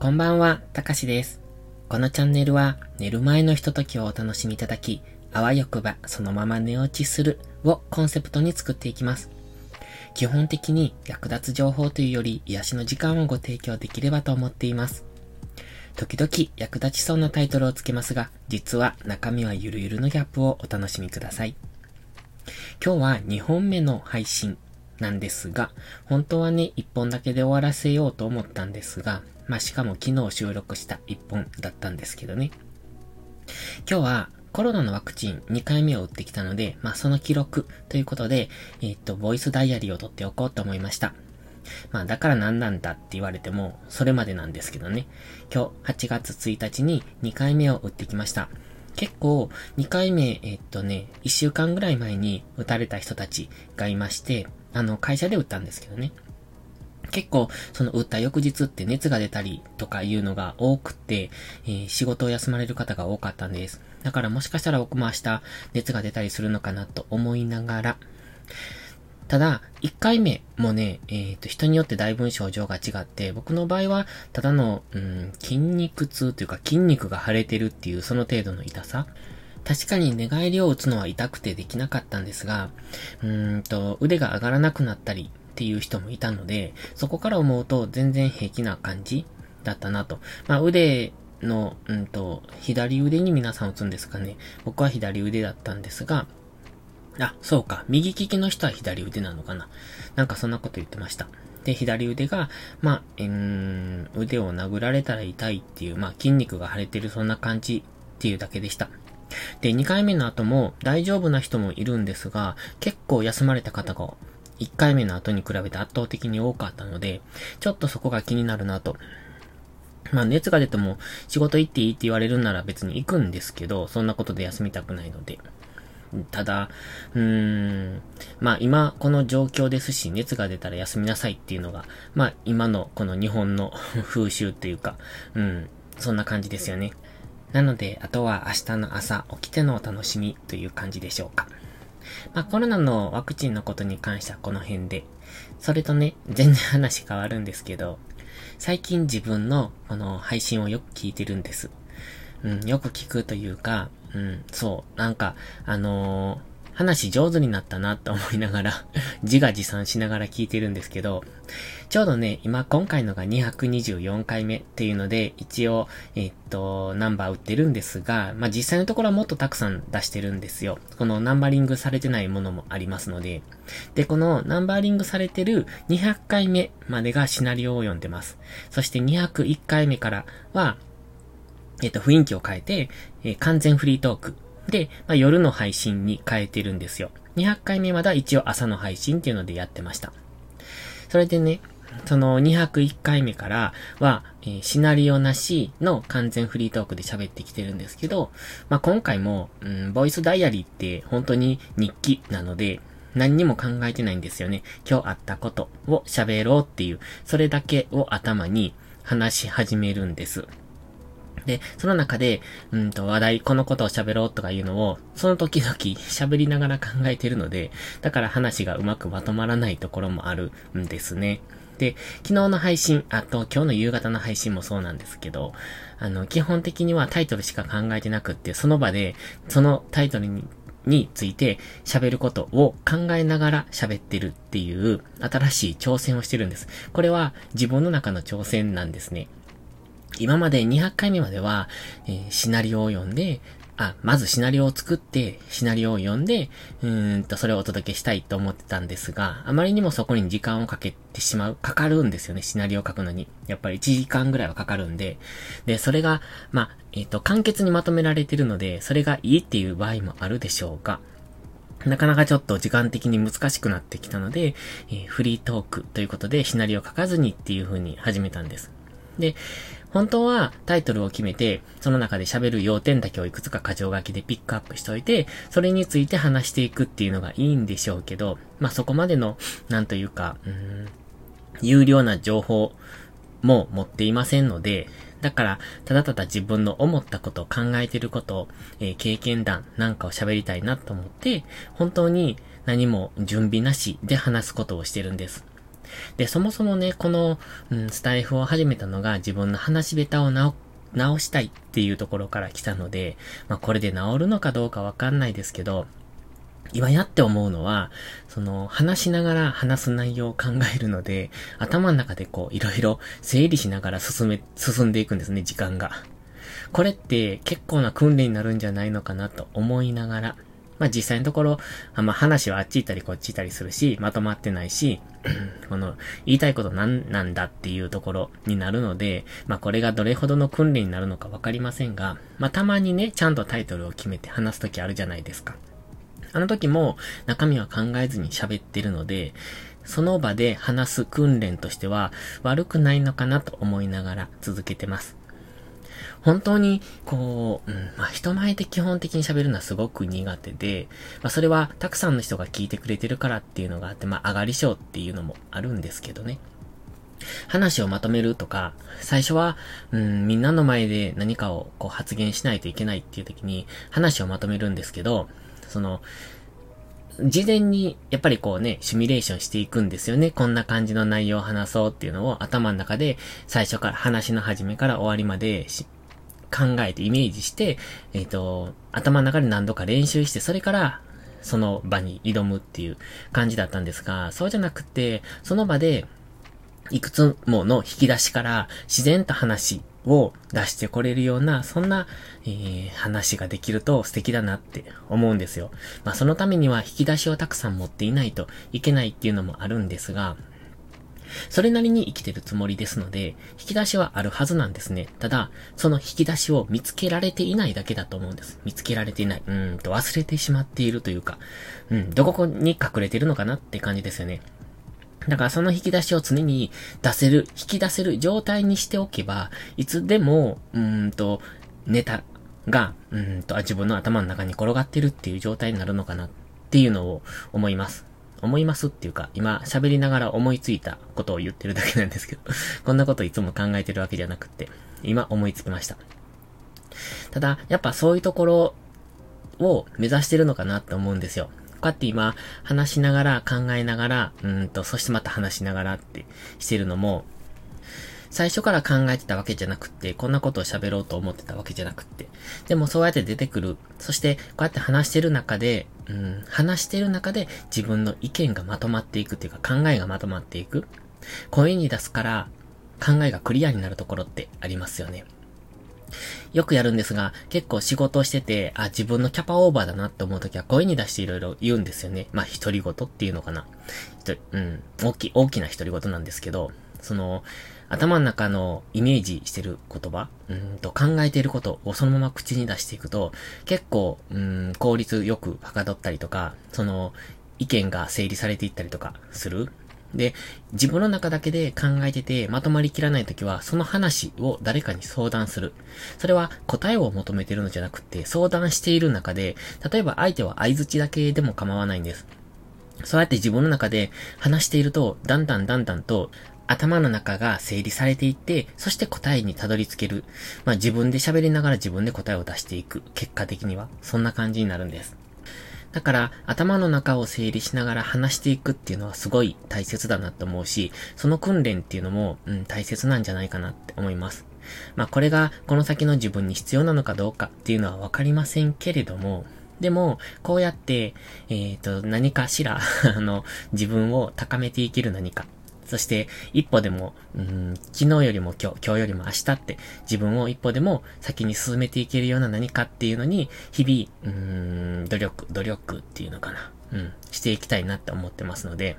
こんばんは、たかしです。このチャンネルは、寝る前のひとときをお楽しみいただき、あわよくばそのまま寝落ちするをコンセプトに作っていきます。基本的に役立つ情報というより癒しの時間をご提供できればと思っています。時々役立ちそうなタイトルをつけますが、実は中身はゆるゆるのギャップをお楽しみください。今日は2本目の配信なんですが、本当はね、1本だけで終わらせようと思ったんですが、まあ、しかも昨日収録した1本だったんですけどね。今日はコロナのワクチン2回目を打ってきたので、まあ、その記録ということで、えっと、ボイスダイアリーを取っておこうと思いました。まあ、だから何なんだって言われても、それまでなんですけどね。今日、8月1日に2回目を打ってきました。結構、2回目、えっとね、1週間ぐらい前に打たれた人たちがいまして、あの、会社で打ったんですけどね。結構、その打った翌日って熱が出たりとかいうのが多くて、えー、仕事を休まれる方が多かったんです。だからもしかしたら僕も明日熱が出たりするのかなと思いながら、ただ、1回目もね、えっ、ー、と、人によってだいぶ症状が違って、僕の場合は、ただの、うん、筋肉痛というか筋肉が腫れてるっていうその程度の痛さ。確かに寝返りを打つのは痛くてできなかったんですが、うーんと、腕が上がらなくなったりっていう人もいたので、そこから思うと全然平気な感じだったなと。まあ、腕の、うんと、左腕に皆さん打つんですかね。僕は左腕だったんですが、あ、そうか。右利きの人は左腕なのかな。なんかそんなこと言ってました。で、左腕が、まあ、えー、腕を殴られたら痛いっていう、まあ、筋肉が腫れてるそんな感じっていうだけでした。で、2回目の後も大丈夫な人もいるんですが、結構休まれた方が1回目の後に比べて圧倒的に多かったので、ちょっとそこが気になるなと。まあ熱が出ても仕事行っていいって言われるなら別に行くんですけど、そんなことで休みたくないので。ただ、うーん、まあ今この状況ですし、熱が出たら休みなさいっていうのが、まあ今のこの日本の 風習っていうか、うん、そんな感じですよね。なので、あとは明日の朝起きてのお楽しみという感じでしょうか。まあ、コロナのワクチンのことに関してはこの辺で。それとね、全然話変わるんですけど、最近自分のこの配信をよく聞いてるんです。うん、よく聞くというか、うん、そう、なんか、あのー話上手になったなと思いながら 自画自賛しながら聞いてるんですけど、ちょうどね、今今回のが224回目っていうので、一応、えっと、ナンバー売ってるんですが、まあ、実際のところはもっとたくさん出してるんですよ。このナンバリングされてないものもありますので。で、このナンバリングされてる200回目までがシナリオを読んでます。そして201回目からは、えっと、雰囲気を変えて、えー、完全フリートークで、まあ、夜の配信に変えてるんですよ。200回目までは一応朝の配信っていうのでやってました。それでね、その201回目からは、えー、シナリオなしの完全フリートークで喋ってきてるんですけど、まあ、今回も、うん、ボイスダイアリーって本当に日記なので、何にも考えてないんですよね。今日あったことを喋ろうっていう、それだけを頭に話し始めるんです。で、その中で、うんと、話題、このことを喋ろうとかいうのを、その時々喋りながら考えてるので、だから話がうまくまとまらないところもあるんですね。で、昨日の配信、あと今日の夕方の配信もそうなんですけど、あの、基本的にはタイトルしか考えてなくって、その場で、そのタイトルにについて喋ることを考えながら喋ってるっていう新しい挑戦をしてるんです。これは自分の中の挑戦なんですね。今まで200回目までは、えー、シナリオを読んで、あ、まずシナリオを作って、シナリオを読んで、うーんと、それをお届けしたいと思ってたんですが、あまりにもそこに時間をかけてしまう、かかるんですよね、シナリオを書くのに。やっぱり1時間ぐらいはかかるんで。で、それが、まあ、えっ、ー、と、簡潔にまとめられてるので、それがいいっていう場合もあるでしょうが、なかなかちょっと時間的に難しくなってきたので、えー、フリートークということでシナリオを書かずにっていう風に始めたんです。で、本当はタイトルを決めて、その中で喋る要点だけをいくつか箇条書きでピックアップしといて、それについて話していくっていうのがいいんでしょうけど、まあ、そこまでの、なんというか、うん、有料な情報も持っていませんので、だから、ただただ自分の思ったこと、考えてること、えー、経験談なんかを喋りたいなと思って、本当に何も準備なしで話すことをしてるんです。で、そもそもね、この、うん、スタイフを始めたのが自分の話し下手を直、直したいっていうところから来たので、まあこれで治るのかどうかわかんないですけど、今やって思うのは、その、話しながら話す内容を考えるので、頭の中でこう、いろいろ整理しながら進め、進んでいくんですね、時間が。これって結構な訓練になるんじゃないのかなと思いながら、まあ実際のところ、あまあ話はあっち行ったりこっち行ったりするし、まとまってないし、この、言いたいことなんなんだっていうところになるので、まあこれがどれほどの訓練になるのかわかりませんが、まあたまにね、ちゃんとタイトルを決めて話すときあるじゃないですか。あの時も中身は考えずに喋ってるので、その場で話す訓練としては悪くないのかなと思いながら続けてます。本当に、こう、うん、まあ、人前で基本的に喋るのはすごく苦手で、まあ、それはたくさんの人が聞いてくれてるからっていうのがあって、まあ、上がり症っていうのもあるんですけどね。話をまとめるとか、最初は、うん、みんなの前で何かをこう発言しないといけないっていう時に話をまとめるんですけど、その、事前に、やっぱりこうね、シミュレーションしていくんですよね。こんな感じの内容を話そうっていうのを頭の中で、最初から話の始めから終わりまで考えてイメージして、えっ、ー、と、頭の中で何度か練習して、それから、その場に挑むっていう感じだったんですが、そうじゃなくて、その場で、いくつもの引き出しから自然と話を出してこれるような、そんな、えー、話ができると素敵だなって思うんですよ。まあそのためには引き出しをたくさん持っていないといけないっていうのもあるんですが、それなりに生きてるつもりですので、引き出しはあるはずなんですね。ただ、その引き出しを見つけられていないだけだと思うんです。見つけられていない。うーんと忘れてしまっているというか、うん、どこに隠れてるのかなって感じですよね。だからその引き出しを常に出せる、引き出せる状態にしておけば、いつでも、うーんと、ネタが、うんと、自分の頭の中に転がってるっていう状態になるのかなっていうのを思います。思いますっていうか、今喋りながら思いついたことを言ってるだけなんですけど、こんなこといつも考えてるわけじゃなくって、今思いつきました。ただ、やっぱそういうところを目指してるのかなって思うんですよ。こうやって今、話しながら、考えながら、うんと、そしてまた話しながらってしてるのも、最初から考えてたわけじゃなくって、こんなことを喋ろうと思ってたわけじゃなくって。でもそうやって出てくる。そして、こうやって話してる中で、うん、話してる中で自分の意見がまとまっていくっていうか考えがまとまっていく。声に出すから考えがクリアになるところってありますよね。よくやるんですが、結構仕事をしてて、あ、自分のキャパオーバーだなって思うときは声に出していろいろ言うんですよね。まあ、独り言っていうのかな。うん、大き、大きな独り言なんですけど、その、頭の中のイメージしてる言葉、うんと考えていることをそのまま口に出していくと、結構、うん、効率よくはかどったりとか、その、意見が整理されていったりとかする。で、自分の中だけで考えててまとまりきらないときは、その話を誰かに相談する。それは答えを求めてるのじゃなくて、相談している中で、例えば相手は相づちだけでも構わないんです。そうやって自分の中で話していると、だんだんだんだんと頭の中が整理されていって、そして答えにたどり着ける。まあ自分で喋りながら自分で答えを出していく。結果的には。そんな感じになるんです。だから、頭の中を整理しながら話していくっていうのはすごい大切だなって思うし、その訓練っていうのも、うん、大切なんじゃないかなって思います。まあこれがこの先の自分に必要なのかどうかっていうのはわかりませんけれども、でも、こうやって、えっ、ー、と、何かしら あの、自分を高めていける何かそして、一歩でも、うん、昨日よりも今日、今日よりも明日って、自分を一歩でも先に進めていけるような何かっていうのに、日々、うん、努力、努力っていうのかな。うん、していきたいなって思ってますので、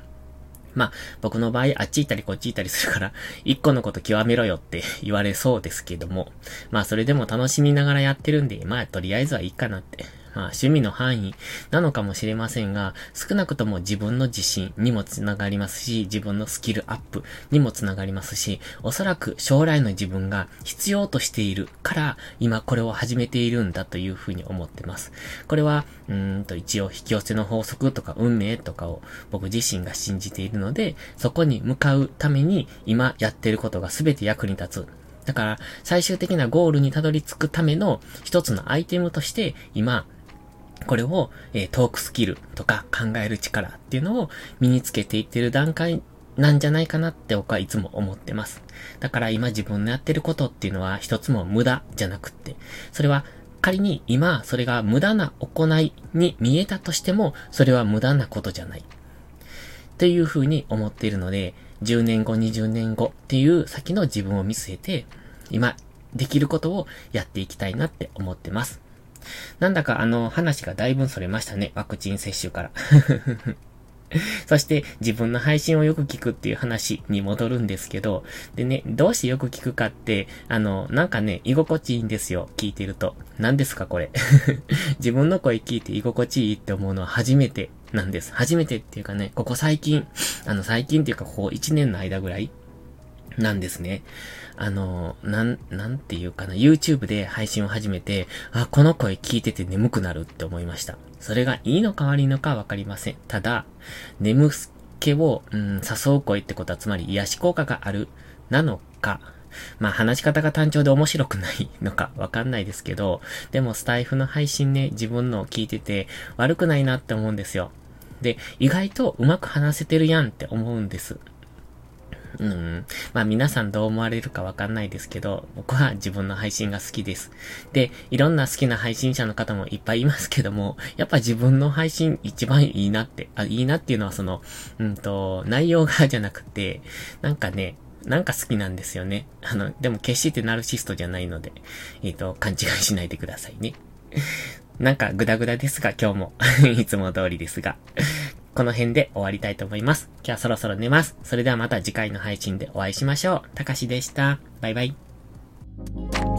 まあ、僕の場合、あっち行ったりこっち行ったりするから、一個のこと極めろよって 言われそうですけども、まあ、それでも楽しみながらやってるんで、まあ、とりあえずはいいかなってまあ、趣味の範囲なのかもしれませんが、少なくとも自分の自信にもつながりますし、自分のスキルアップにもつながりますし、おそらく将来の自分が必要としているから、今これを始めているんだというふうに思ってます。これは、うんと一応引き寄せの法則とか運命とかを僕自身が信じているので、そこに向かうために今やってることが全て役に立つ。だから、最終的なゴールにたどり着くための一つのアイテムとして、今、これを、えー、トークスキルとか考える力っていうのを身につけていってる段階なんじゃないかなって僕はいつも思ってます。だから今自分のやってることっていうのは一つも無駄じゃなくって、それは仮に今それが無駄な行いに見えたとしても、それは無駄なことじゃない。というふうに思っているので、10年後、20年後っていう先の自分を見据えて、今できることをやっていきたいなって思ってます。なんだかあの話がだいぶそれましたね。ワクチン接種から。そして自分の配信をよく聞くっていう話に戻るんですけど、でね、どうしてよく聞くかって、あの、なんかね、居心地いいんですよ、聞いてると。何ですかこれ。自分の声聞いて居心地いいって思うのは初めてなんです。初めてっていうかね、ここ最近、あの最近っていうかここ1年の間ぐらいなんですね。あの、なん、なんていうかな、YouTube で配信を始めて、あ、この声聞いてて眠くなるって思いました。それがいいのか悪いのかわかりません。ただ、眠気を、うん、誘う声ってことはつまり癒し効果がある、なのか、まあ話し方が単調で面白くないのかわかんないですけど、でもスタイフの配信ね、自分の聞いてて悪くないなって思うんですよ。で、意外とうまく話せてるやんって思うんです。うん。まあ皆さんどう思われるかわかんないですけど、僕は自分の配信が好きです。で、いろんな好きな配信者の方もいっぱいいますけども、やっぱ自分の配信一番いいなって、あ、いいなっていうのはその、うんと、内容がじゃなくて、なんかね、なんか好きなんですよね。あの、でも決してナルシストじゃないので、えっ、ー、と、勘違いしないでくださいね。なんかグダグダですが、今日も いつも通りですがこの辺で終わりたいと思います。今日はそろそろ寝ます。それではまた次回の配信でお会いしましょう。たかしでした。バイバイ。